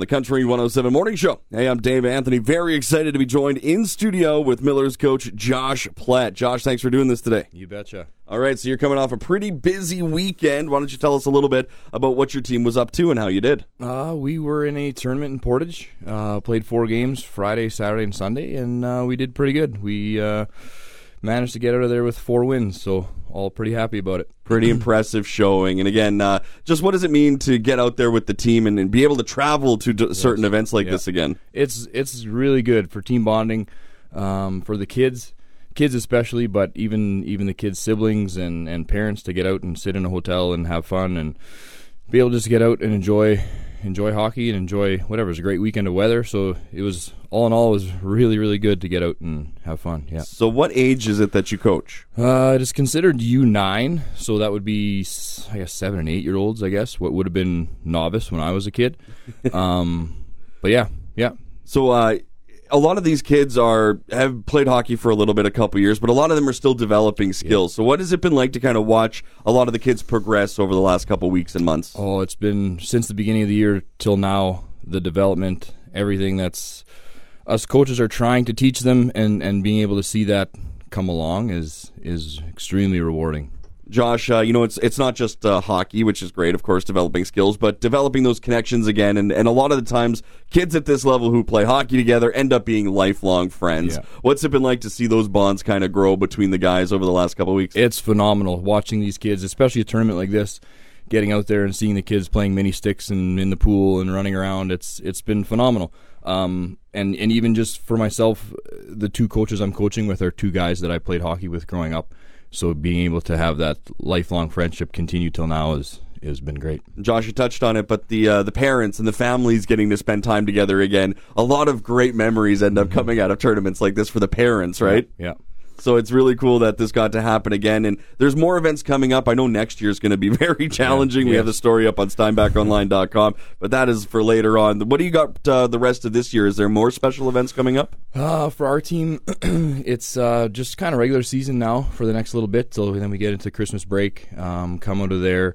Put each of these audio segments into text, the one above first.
The Country 107 Morning Show. Hey, I'm Dave Anthony. Very excited to be joined in studio with Miller's coach, Josh Plett. Josh, thanks for doing this today. You betcha. All right, so you're coming off a pretty busy weekend. Why don't you tell us a little bit about what your team was up to and how you did? Uh, we were in a tournament in Portage. Uh, played four games Friday, Saturday, and Sunday, and uh, we did pretty good. We uh, managed to get out of there with four wins, so all pretty happy about it. Pretty impressive showing. And again, uh, just what does it mean to get out there with the team and, and be able to travel to d- certain events like Yeah. this again? It's it's really good for team bonding, um, for the kids, kids especially, but even even the kids' siblings and, and parents to get out and sit in a hotel and have fun and be able to just get out and enjoy enjoy hockey and enjoy whatever. It's a great weekend of weather, so it was all in all it was really really good to get out and have fun. Yeah. So, what age is it that you coach? Uh, it is considered U nine, so that would be I guess seven and eight year olds. I guess what would have been novice when I was a kid. Um, but yeah, yeah, So, uh, a lot of these kids are have played hockey for a little bit, a couple years, but a lot of them are still developing skills. So, what has it been like to kind of watch a lot of the kids progress over the last couple weeks and months? Oh, it's been since the beginning of the year till now. The development, everything that's us coaches are trying to teach them, and and being able to see that come along is is extremely rewarding. Josh, uh, you know, it's it's not just uh, hockey, which is great, of course, developing skills, but developing those connections again. And, and a lot of the times, kids at this level who play hockey together end up being lifelong friends. Yeah. What's it been like to see those bonds kind of grow between the guys over the last couple of weeks? It's phenomenal watching these kids, especially a tournament like this. Getting out there and seeing the kids playing mini sticks and in the pool and running around, it's it's been phenomenal. Um, and and even just for myself, the two coaches I'm coaching with are two guys that I played hockey with growing up. So being able to have that lifelong friendship continue till now is has been great. Josh, you touched on it, but the uh, the parents and the families getting to spend time together again. A lot of great memories end up coming out of tournaments like this for the parents, right? Yeah. So it's really cool that this got to happen again. And there's more events coming up. I know next year is going to be very challenging. We yes. have the story up on steinbachonline.com, but that is for later on. What do you got uh, the rest of this year? Is there more special events coming up? Uh, for our team, it's uh, just kind of regular season now for the next little bit till then we get into Christmas break. Um, come out of there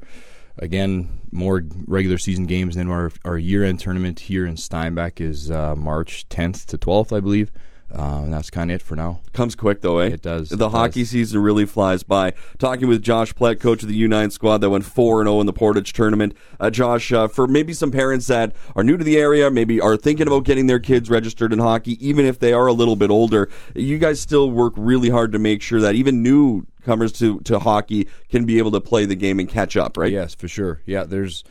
again, more regular season games. And then our our year end tournament here in Steinbach is uh, March 10th to 12th, I believe. Uh, and that's kind of it for now. Comes quick though, eh? It does, The it hockey does. season really flies by. Talking with Josh Plett, coach of the U9 squad that went 4 and 0 in the Portage tournament. Uh, Josh, uh, for maybe some parents that are new to the area, maybe are thinking about getting their kids registered in hockey, even if they are a little bit older, you guys still work really hard to make sure that even newcomers to, to hockey can be able to play the game and catch up, right? Yes, for sure. Yeah, there's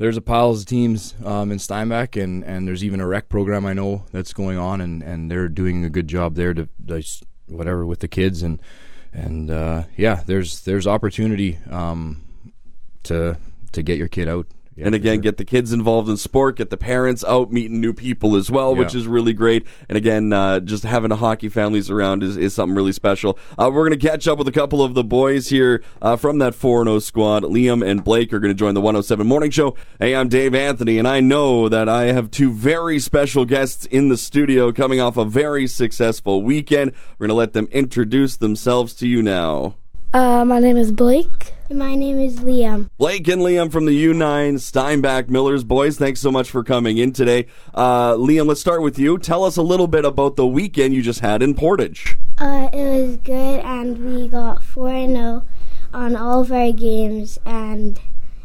there's a piles of teams um, in Steinbach, and, and there's even a rec program I know that's going on, and, and they're doing a good job there to just whatever with the kids, and and uh, yeah, there's there's opportunity um, to to get your kid out. Yeah, and again, sure. get the kids involved in sport, get the parents out meeting new people as well, which is really great. And again, uh, just having a hockey families around is, is something really special. Uh, we're going to catch up with a couple of the boys here uh, from that 4 0 squad. Liam and Blake are going to join the 107 Morning Show. Hey, I'm Dave Anthony, and I know that I have two very special guests in the studio coming off a very successful weekend. We're going to let them introduce themselves to you now. Uh, my name is Blake. My name is Liam. Blake and Liam from the U9 Steinbach Millers boys. Thanks so much for coming in today. Uh, Liam, let's start with you. Tell us a little bit about the weekend you just had in Portage. Uh, it was good, and we got 4 0 on all of our games, and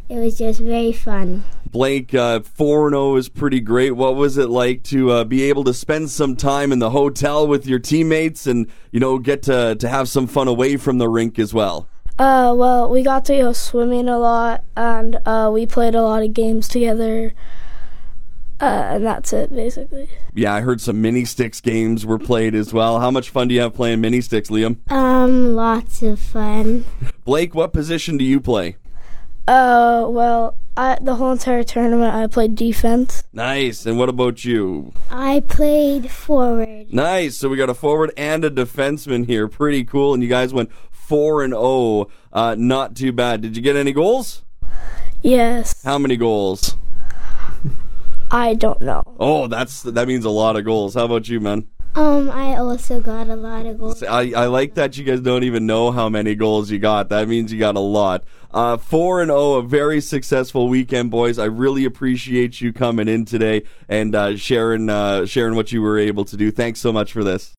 it was just very fun. Blake, uh, 4 0 is pretty great. What was it like to uh, be able to spend some time in the hotel with your teammates and, you know, get to, to have some fun away from the rink as well? Uh, well, we got to go swimming a lot, and uh, we played a lot of games together. Uh, and that's it, basically. Yeah, I heard some mini sticks games were played as well. How much fun do you have playing mini sticks, Liam? Um, lots of fun. Blake, what position do you play? Uh, well, I, the whole entire tournament, I played defense. Nice. And what about you? I played forward. Nice. So we got a forward and a defenseman here. Pretty cool. And you guys went four and zero. Uh, not too bad. Did you get any goals? Yes, How many goals? I don't know. Oh, that's that means a lot of goals. How about you, man? Um, I also got a lot of goals. I, I like that you guys don't even know how many goals you got. That means you got a lot. Uh, four and zero, a very successful weekend, boys. I really appreciate you coming in today and uh, sharing uh, sharing what you were able to do. Thanks so much for this.